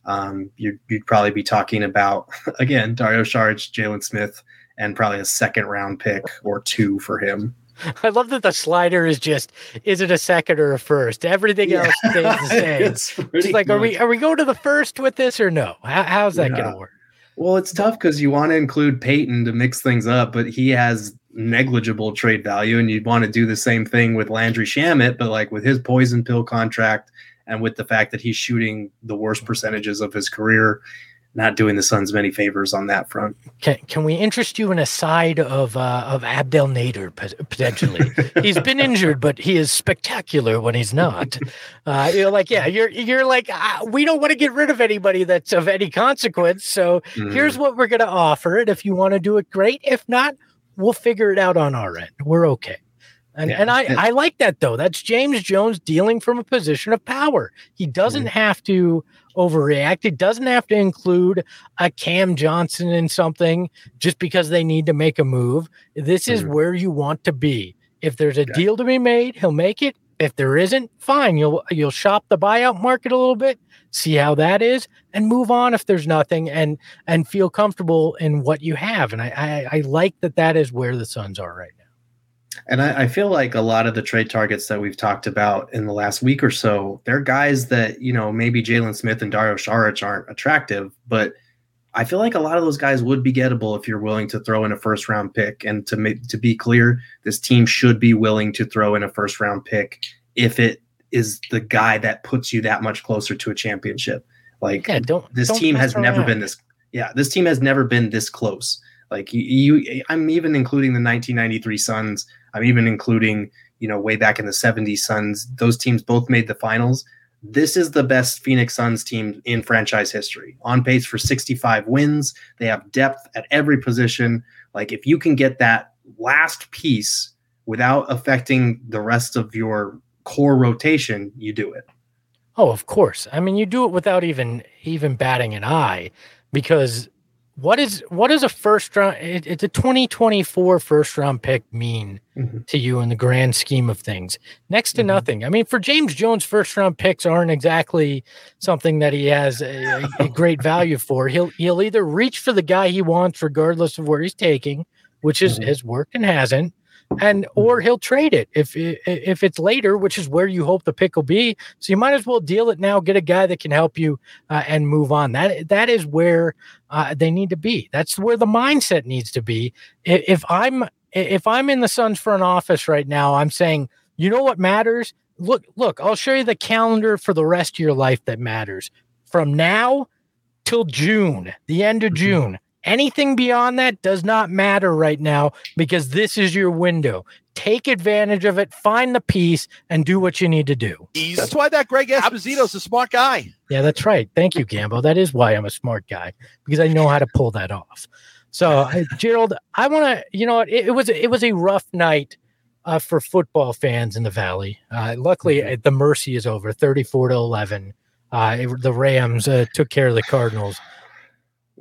Um, you'd, you'd, probably be talking about, (laughs) again, Dario Saric, Jalen Smith, and probably a second round pick or two for him. (laughs) I love that the slider is just is it a second or a first? Everything yeah. else stays the (laughs) same. it's, it's like, much. are we are we going to the first with this or no? How, how's that yeah. going to work? Well, it's tough because you want to include Peyton to mix things up, but he has negligible trade value, and you'd want to do the same thing with Landry Shamet, but like with his poison pill contract and with the fact that he's shooting the worst percentages of his career, not doing the Suns many favors on that front. Can can we interest you in a side of uh, of Abdel Nader potentially? (laughs) he's been injured, but he is spectacular when he's not. Uh, you're like, yeah, you're you're like, uh, we don't want to get rid of anybody that's of any consequence. So mm. here's what we're going to offer it. If you want to do it, great. If not, we'll figure it out on our end. We're okay. And, yeah. and I, I like that though. That's James Jones dealing from a position of power. He doesn't mm-hmm. have to overreact. It doesn't have to include a Cam Johnson in something just because they need to make a move. This is mm-hmm. where you want to be. If there's a deal to be made, he'll make it. If there isn't, fine. You'll you'll shop the buyout market a little bit, see how that is, and move on if there's nothing, and and feel comfortable in what you have. And I I, I like that that is where the Suns are right now. And I, I, feel like a lot of the trade targets that we've talked about in the last week or so, they're guys that, you know, maybe Jalen Smith and Dario Saric aren't attractive, but I feel like a lot of those guys would be gettable if you're willing to throw in a first round pick. And to make, to be clear, this team should be willing to throw in a first round pick if it is the guy that puts you that much closer to a championship. Like yeah, don't, this don't team has never been this. Yeah, this team has never been this close. Like you, you, I'm even including the 1993 Suns I'm even including, you know, way back in the 70s Suns. Those teams both made the finals. this is the best Phoenix Suns team in franchise history. On pace for 65 wins. They have depth at every position. Like if you can get that last piece without affecting the rest of your core rotation, you do it. Oh, of course. I mean, you do it without even even batting an eye because what is what is a first round it, it's a 2024 first round pick mean mm-hmm. to you in the grand scheme of things next to mm-hmm. nothing i mean for james jones first round picks aren't exactly something that he has a, a (laughs) great value for he'll he'll either reach for the guy he wants regardless of where he's taking which is mm-hmm. his work and hasn't and or mm-hmm. he'll trade it if if it's later, which is where you hope the pick will be. So you might as well deal it now, get a guy that can help you uh, and move on. That that is where uh, they need to be. That's where the mindset needs to be. If I'm if I'm in the Suns front office right now, I'm saying, you know what matters. Look, look, I'll show you the calendar for the rest of your life that matters. From now till June, the end of mm-hmm. June, Anything beyond that does not matter right now because this is your window. Take advantage of it, find the piece, and do what you need to do. That's why that Greg Esposito's a smart guy. Yeah, that's right. Thank you, Gambo. That is why I'm a smart guy because I know how to pull that off. So, Gerald, I want to, you know, it, it, was it was a rough night uh, for football fans in the Valley. Uh, luckily, mm-hmm. the mercy is over, 34 to 11. Uh, it, the Rams uh, took care of the Cardinals.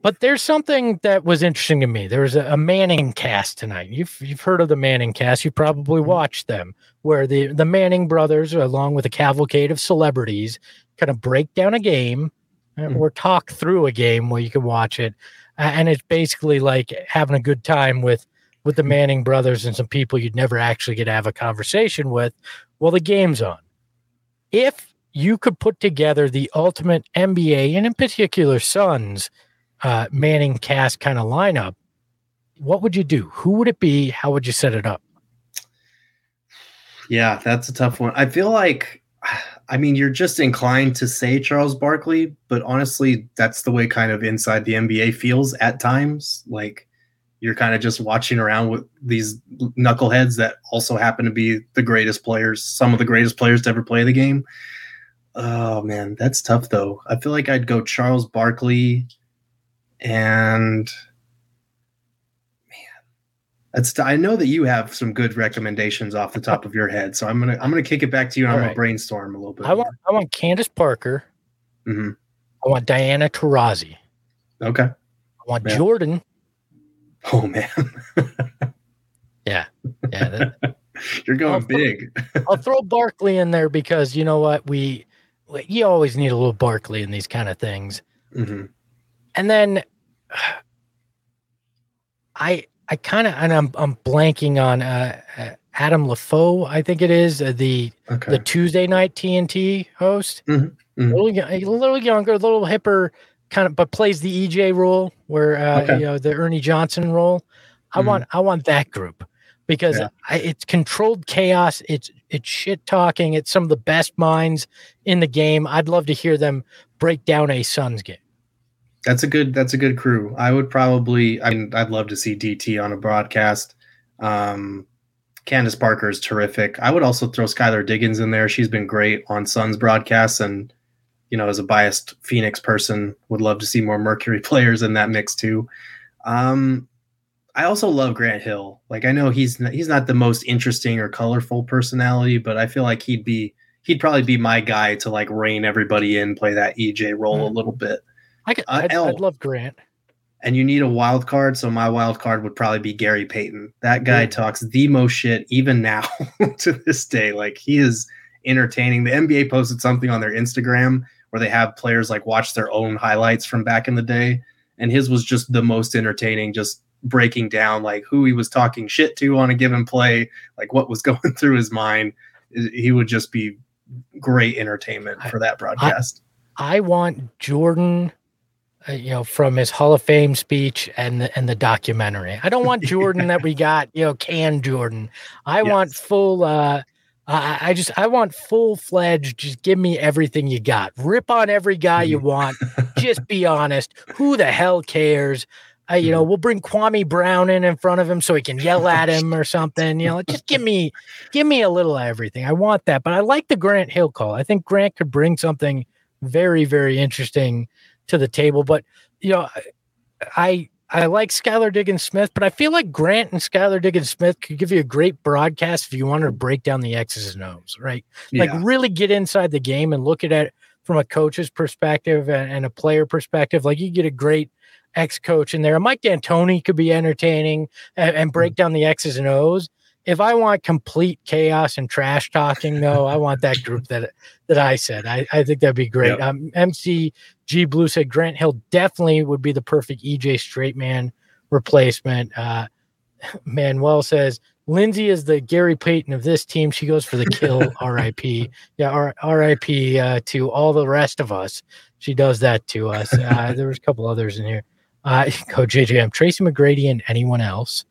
But there's something that was interesting to me. There was a, a, Manning cast tonight. You've you've heard of the Manning cast. You probably mm-hmm. watched them, where the the Manning brothers, along with a cavalcade of celebrities, kind of break down a game mm-hmm. or talk through a game where you can watch it, and it's basically like having a good time with with the Manning brothers and some people you'd never actually get to have a conversation with. Well, the game's on. If you could put together the ultimate NBA and in particular Suns uh, Manning cast kind of lineup, what would you do? Who would it be? How would you set it up? Yeah, that's a tough one. I feel like, I mean, you're just inclined to say Charles Barkley, but honestly, that's the way kind of inside the NBA feels at times. Like you're kind of just watching around with these knuckleheads that also happen to be the greatest players, some of the greatest players to ever play the game. Oh man, that's tough though. I feel like I'd go Charles Barkley, and man, that's I know that you have some good recommendations off the top of your head, so I'm gonna I'm gonna kick it back to you and All I'm right. gonna brainstorm a little bit. I want I want Candace Parker. Mm-hmm. I want Diana Taurasi. Okay. I want yeah. Jordan. Oh man. (laughs) yeah. Yeah. That, (laughs) You're going I'll big. Throw, (laughs) I'll throw Barkley in there because you know what we you always need a little Barkley in these kind of things. Mm-hmm. And then (sighs) I I kind of and I'm I'm blanking on uh, uh, Adam Lefkoe, I think it is uh, the okay. the Tuesday night TNT host. Mm-hmm. Mm-hmm. A, little, a little younger, a little hipper, kind of, but plays the EJ role where uh, okay. you know the Ernie Johnson role. I mm-hmm. want I want that group because yeah. I, it's controlled chaos. It's it's shit talking. It's some of the best minds in the game. I'd love to hear them break down a Suns game. That's a good. That's a good crew. I would probably. I mean, I'd love to see DT on a broadcast. Um, Candace Parker is terrific. I would also throw Skylar Diggins in there. She's been great on Suns broadcasts, and you know, as a biased Phoenix person, would love to see more Mercury (laughs) players in that mix too. Um, I also love Grant Hill. Like I know he's not, he's not the most interesting or colorful personality, but I feel like he'd be he'd probably be my guy to like rein everybody in, play that EJ role mm. a little bit. I could, uh, I'd, I'd, love Grant. And you need a wild card, so my wild card would probably be Gary Payton. That guy talks the most shit even now (laughs) to this day. Like he is entertaining. The NBA posted something on their Instagram where they have players like watch their own highlights from back in the day, and his was just the most entertaining. Just breaking down like who he was talking shit to on a given play, like what was (laughs) going through his mind. He would just be great entertainment for that broadcast. I, I want Jordan uh, you know, from his Hall of Fame speech and the, and the documentary. I don't want (laughs) Jordan that we got, you know, canned Jordan. I yes. want full. uh I, I just I want full fledged. Just give me everything you got. Rip on every guy you mm-hmm. want. (laughs) just be honest. Who the hell cares? Uh, you know, we'll bring Kwame Brown in in front of him so he can yell at (laughs) him or something. You know, just give me, give me a little of everything. I want that, but I like the Grant Hill call. I think Grant could bring something very, very interesting to the table. But you know, I I like Skylar Diggins Smith, but I feel like Grant and Skylar Diggins Smith could give you a great broadcast if you wanted to break down the X's and O's, right? Yeah. Like really get inside the game and look at it from a coach's perspective and, a player perspective. Like you get a great ex coach in there. Mike D'Antoni could be entertaining and, and break mm-hmm. down the X's and O's. If I want complete chaos and trash talking, though, I want that group that that I said. I, I think that'd be great. Yep. Um, MC G Blue said Grant Hill definitely would be the perfect EJ straight man replacement. Uh, (laughs) Manuel says Lindsay is the Gary Payton of this team. She goes for the kill. (laughs) R.I.P. Yeah, R- R.I.P. Uh, to all the rest of us. She does that to us. Uh, there was a couple others in here. Uh, (laughs) go JJM, Tracy McGrady, and anyone else.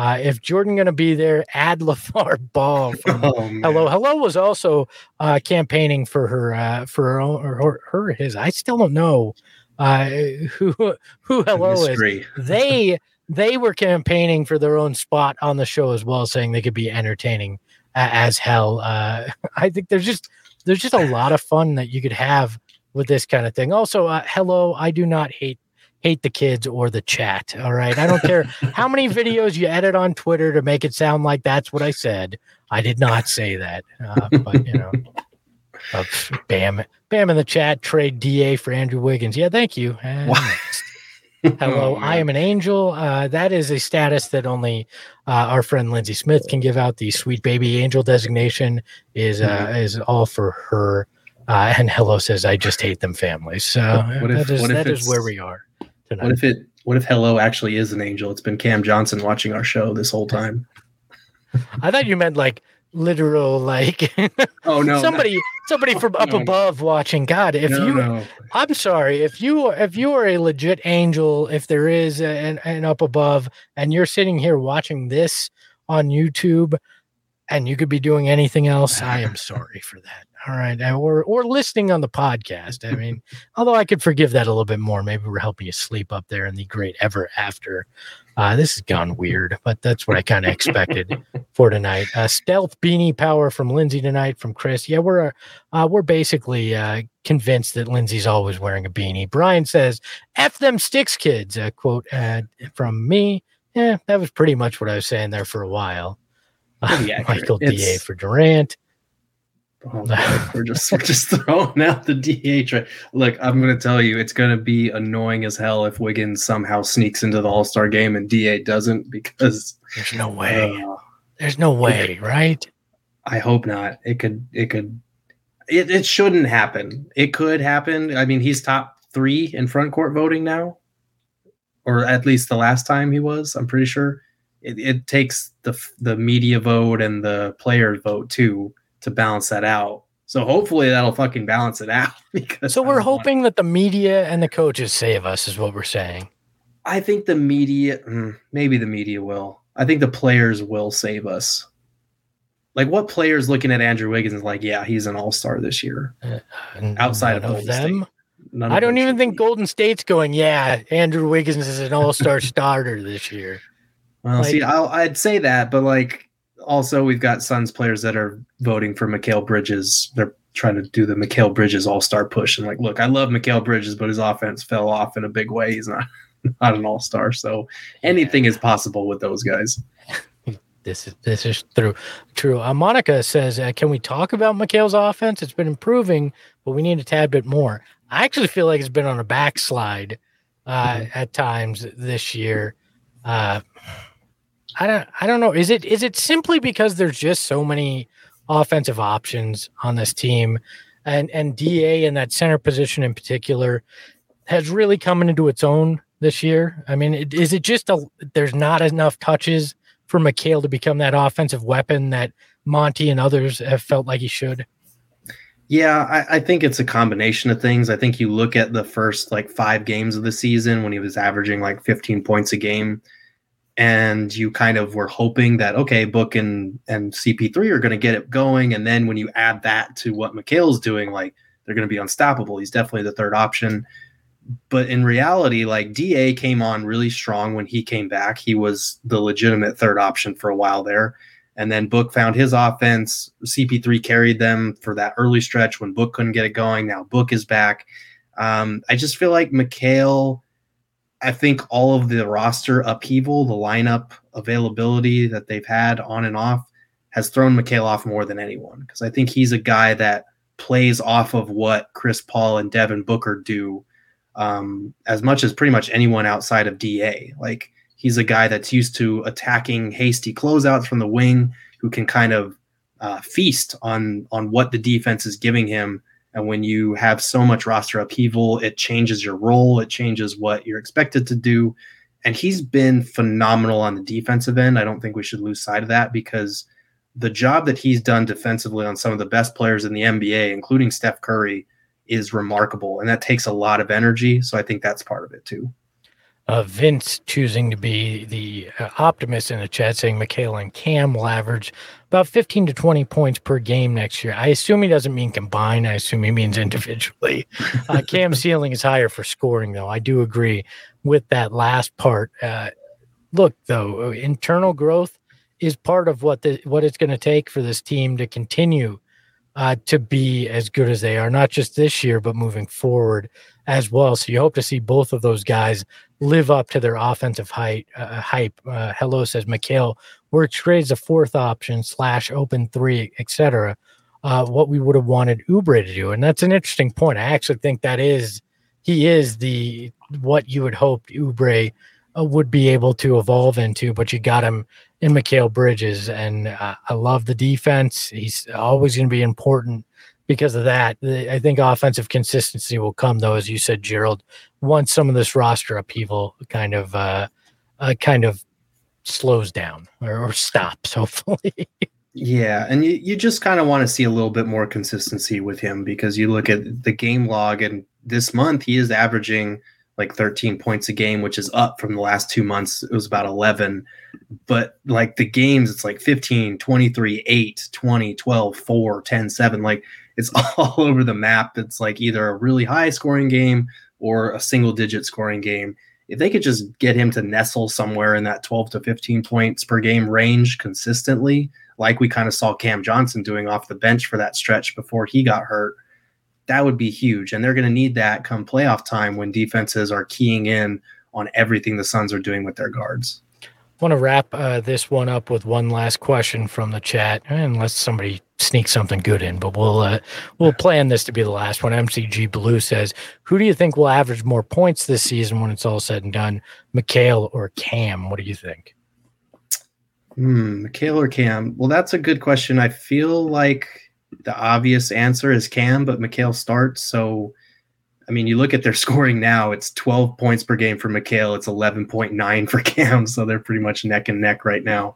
Uh, if Jordan going to be there, add LaVar Ball. (laughs) From oh, Hello, Hello was also uh, campaigning for her uh, for her own or her, her his. I still don't know uh, who who Hello is. They (laughs) they were campaigning for their own spot on the show as well, saying they could be entertaining as hell. Uh, (laughs) I think there's just there's just a lot of fun that you could have with this kind of thing. Also, uh, hello, I do not hate hate the kids or the chat. All right. I don't care (laughs) how many videos you edit on Twitter to make it sound like that's what I said. I did not say that. Uh, but, you know, (laughs) uh, bam, bam in the chat, trade DA for Andrew Wiggins. Yeah, thank you. (laughs) Hello, oh, I am an angel. Uh, that is a status that only uh, our friend Lindsay Smith can give out. The sweet baby angel designation is uh, mm-hmm. is all for her. Uh, and Hello says, "I just hate them families." So what if, that is that is where we are tonight. What if it? What if Hello actually is an angel? It's been Cam Johnson watching our show this whole time. I thought you meant like literal like (laughs) oh no somebody no. somebody from up no, above no. watching god if you i'm sorry if you if you are a legit angel if there is an, an up above and you're sitting here watching this on youtube and you could be doing anything else i am sorry for that all right. Or or listening on the podcast. I mean, (laughs) although I could forgive that a little bit more. Maybe we're helping you sleep up there in the great ever after. Uh, this has gone weird, but that's what I kind of expected for tonight. Uh, stealth beanie power from Lindsay tonight from Chris. Yeah, we're uh, we're basically uh, convinced that Lindsay's always wearing a beanie. Brian says, "F them sticks, kids." A quote uh, from me. Yeah, that was pretty much what I was saying there for a while. Uh, (laughs) Mikal Da for Durant. Oh, we're just we're just throwing out the DH. Look, I'm going to tell you, it's going to be annoying as hell if Wiggins somehow sneaks into the All Star game and Da doesn't, because there's no way. Uh, there's no way, it, right? I hope not. It could. It could. It, it shouldn't happen. It could happen. I mean, he's top three in front court voting now, or at least the last time he was. I'm pretty sure. It, it takes the the media vote and the player vote too to balance that out. So hopefully that'll fucking balance it out. (laughs) Because so we're hoping that the media and the coaches save us, is what we're saying. I think the media, mm, maybe the media will. I think the players will save us. Like what players looking at Andrew Wiggins is like, yeah, he's an all star this year. Uh, outside of, of them. I don't even think Golden State's going. Yeah, Andrew Wiggins is an all star (laughs) starter this year. Well, like, see, i would say that, but like also we've got Suns players that are voting for Mikal Bridges. They're trying to do the Mikal Bridges All Star push, and like, look, I love Mikal Bridges, but his offense fell off in a big way. He's not (laughs) not an All Star, so anything is possible with those guys. (laughs) This is this is true. True. Uh, Monica says, uh, "Can we talk about Mikal's offense? It's been improving, but we need a tad bit more." I actually feel like it's been on a backslide uh, mm-hmm. at times this year. Uh, I don't I don't know. Is it is it simply because there's just so many offensive options on this team and and DA in that center position in particular has really come into its own this year? I mean, it, is it just a there's not enough touches for Mikal to become that offensive weapon that Monty and others have felt like he should? Yeah, I, I, think it's a combination of things. I think you look at the first like five games of the season when he was averaging like 15 points a game and you kind of were hoping that okay, Book and and CP3 are going to get it going, and then when you add that to what Mikal's doing, like they're going to be unstoppable. He's definitely the third option. but in reality, like Da came on really strong when he came back. He was the legitimate third option for a while there. And then Book found his offense. CP3 carried them for that early stretch when Book couldn't get it going. Now Book is back. Um, I just feel like Mikal, I think all of the roster upheaval, the lineup availability that they've had on and off has thrown Mikal off more than anyone because I think he's a guy that plays off of what Chris Paul and Devin Booker do um, as much as pretty much anyone outside of DA. Like he's a guy that's used to attacking hasty closeouts from the wing who can kind of uh, feast on on what the defense is giving him. And when you have so much roster upheaval, it changes your role, it changes what you're expected to do. And he's been phenomenal on the defensive end. I don't think we should lose sight of that because the job that he's done defensively on some of the best players in the NBA, including Steph Curry, is remarkable. And that takes a lot of energy. So I think that's part of it too. Uh, Vince choosing to be the uh, optimist in the chat, saying Mikal and Cam will average about 15 to 20 points per game next year. I assume he doesn't mean combined. I assume he means individually. Uh, (laughs) Cam's ceiling is higher for scoring, though. I do agree with that last part. Uh, look, though, internal growth is part of what the what it's going to take for this team to continue uh, to be as good as they are, not just this year, but moving forward as well. So you hope to see both of those guys live up to their offensive height uh, hype. Uh, Hello says Mikal, where trades a fourth option slash open three, etc. Uh, what we would have wanted Oubre to do, and that's an interesting point. I actually think that is he is the what you would hope Oubre uh, would be able to evolve into, but you got him in Mikal Bridges, and uh, I love the defense. He's always going to be important because of that. I think offensive consistency will come, though, as you said, Gerald. Once some of this roster upheaval kind of, uh, uh kind of slows down or, or stops, (laughs) hopefully. Yeah, and you, you just kind of want to see a little bit more consistency with him because you look at the game log, and this month he is averaging like 13 points a game, which is up from the last two months. It was about 11. But like the games, it's like 15, 23, 8, 20, 12, 4, 10, 7. Like it's (laughs) all over the map. It's like either a really high scoring game or a single digit scoring game. If they could just get him to nestle somewhere in that 12 to 15 points per game range consistently, like we kind of saw Cam Johnson doing off the bench for that stretch before he got hurt that would be huge. And they're going to need that come playoff time when defenses are keying in on everything the Suns are doing with their guards. I want to wrap uh, this one up with one last question from the chat, unless somebody sneaks something good in. But we'll uh, we'll plan this to be the last one. MCG Blue says, "Who do you think will average more points this season when it's all said and done, Mikal or Cam? What do you think?" Hmm, Mikal or Cam? Well, that's a good question. I feel like the obvious answer is Cam, but Mikal starts. So, I mean, you look at their (laughs) scoring now, it's 12 points per game for Mikal, it's 11.9 for Cam. So they're pretty much neck and neck right now.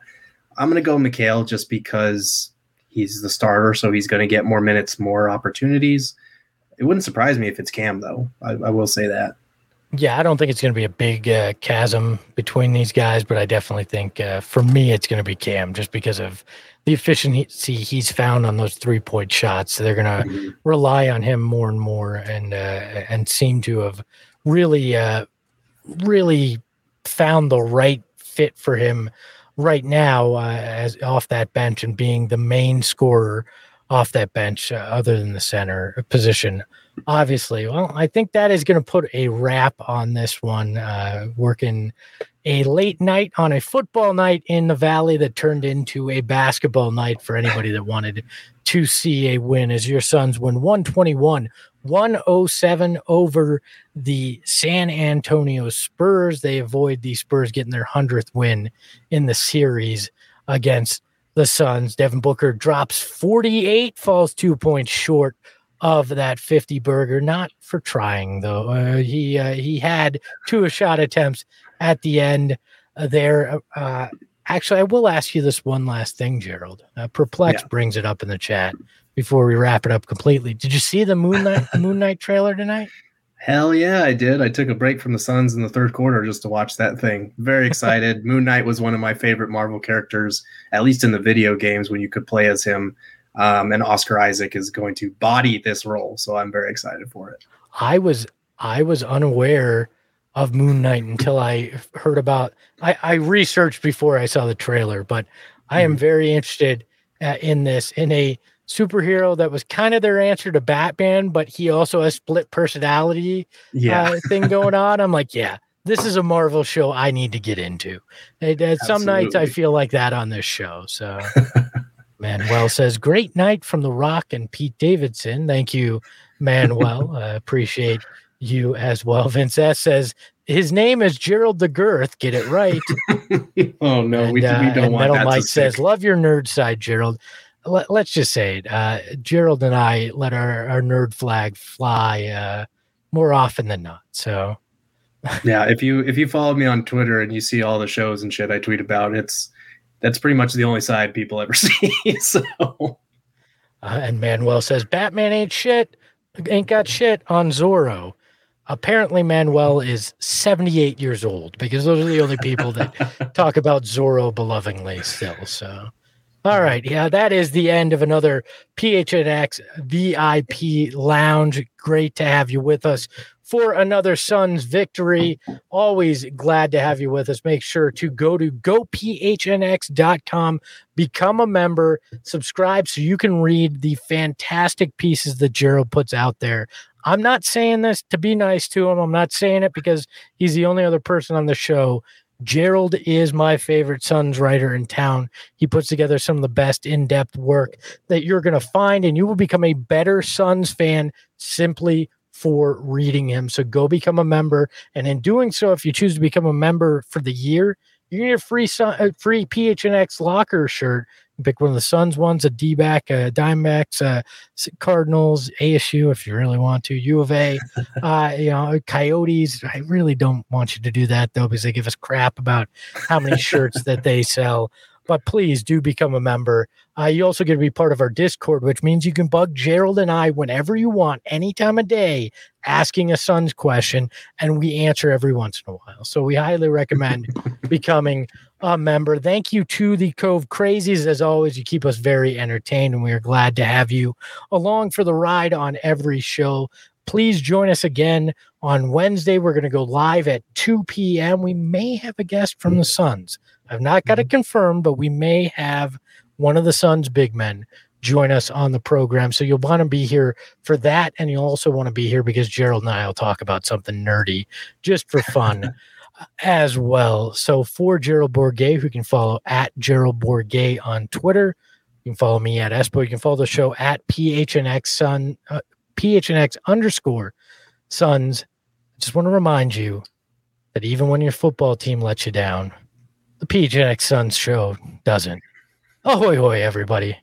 I'm to go Mikal just because he's the starter. So he's going to get more minutes, more opportunities. It wouldn't surprise me if it's Cam, though. I, I will say that. Yeah, I don't think it's going to be a big uh, chasm between these guys, but I definitely think uh, for me it's going to be Cam just because of the efficiency he's found on those three point shots. They're going to mm-hmm. rely on him more and more, and uh, and seem to have really, uh, really found the right fit for him right now uh, as off that bench and being the main scorer off that bench, uh, other than the center position. Obviously, well, I think that is going to put a wrap on this one. Uh, working a late night on a football night in the valley that turned into a basketball night for anybody that wanted to see a win as your Suns win 121 107 over the San Antonio Spurs. They avoid the Spurs getting their 100th win in the series against the Suns. Devin Booker drops 48, falls two points short of that 50 burger. Not for trying though. Uh, he uh, he had two shot attempts at the end uh, there. Uh, actually, I will ask you this one last thing, Gerald. Uh, Perplex yeah. brings it up in the chat before we wrap it up completely. Did you see the Moon Knight (laughs) Moon Knight trailer tonight? Hell yeah, I did. I took a break from the Suns in the third quarter just to watch that thing. Very excited. (laughs) Moon Knight was one of my favorite Marvel characters, at least in the video games when you could play as him. Um, and Oscar Isaac is going to body this role, so I'm very excited for it. I was I was unaware of Moon Knight until I heard about. I, I researched before I saw the trailer, but I am very interested uh, in this in a superhero that was kind of their answer to Batman, but he also has split personality Yeah. uh, thing going on. I'm like, yeah, this is a Marvel show I need to get into. And some nights I feel like that on this show. So (laughs) Manuel says, great night from The Rock and Pete Davidson. Thank you, Manuel. (laughs) I appreciate you as well. Vince S says, his name is Gerald the Girth. Get it right. (laughs) oh no, we, And, we uh, don't and want Metal that Mike says, "Love your nerd side, Gerald." Let, us just say it. Uh, Gerald and I let our, our nerd flag fly uh, more often than not. So (laughs) yeah, if you if you follow me on Twitter and you see all the shows and shit I tweet about, it's that's pretty much the only side people ever (laughs) see. so Uh, and Manuel says Batman ain't shit, ain't got shit on Zorro. Apparently, Manuel is 78 years old because those are the only people that (laughs) talk about Zorro belovingly still. So, all right. Yeah, that is the end of another PHNX VIP lounge. Great to have you with us for another Suns victory. Always glad to have you with us. Make sure to go to gophnx.com, become a member, subscribe so you can read the fantastic pieces that Gerald puts out there. I'm not saying this to be nice to him. I'm not saying it because he's the only other person on the show. Gerald is my favorite Suns writer in town. He puts together some of the best in depth work that you're going to find, and you will become a better Suns fan simply for reading him. So go become a member. And in doing so, if you choose to become a member for the year, going to get a free, a free PHNX locker shirt. Pick one of the Suns ones, a D back, a Dimebacks, uh, Cardinals, ASU, if you really want to, U of A, (laughs) uh, you know, Coyotes. I really don't want you to do that though, because they give us crap about how many shirts that they sell. But please do become a member. Uh, you also get to be part of our Discord, which means you can bug Gerald and I whenever you want, any time of day, asking a Suns question, and we answer every once in a while. So we highly recommend (laughs) becoming a member. Thank you to the Cove Crazies. As always, you keep us very entertained, and we are glad to have you along for the ride on every show. Please join us again on Wednesday. We're going to go live at 2 p.m. We may have a guest from the Suns. I've not got it confirmed, but we may have one of the Suns' big men join us on the program. So you'll want to be here for that. And you'll also want to be here because Gerald and I will talk about something nerdy just for fun (laughs) as well. So for Gerald Bourguet, who can follow at Gerald Bourguet on Twitter, you can follow me at Espo. You can follow the show at PHNX Sun, uh, PHNX underscore Suns. I just want to remind you that even when your football team lets you down, the PHNX Suns show doesn't. Oh, Ahoy, hoy, everybody.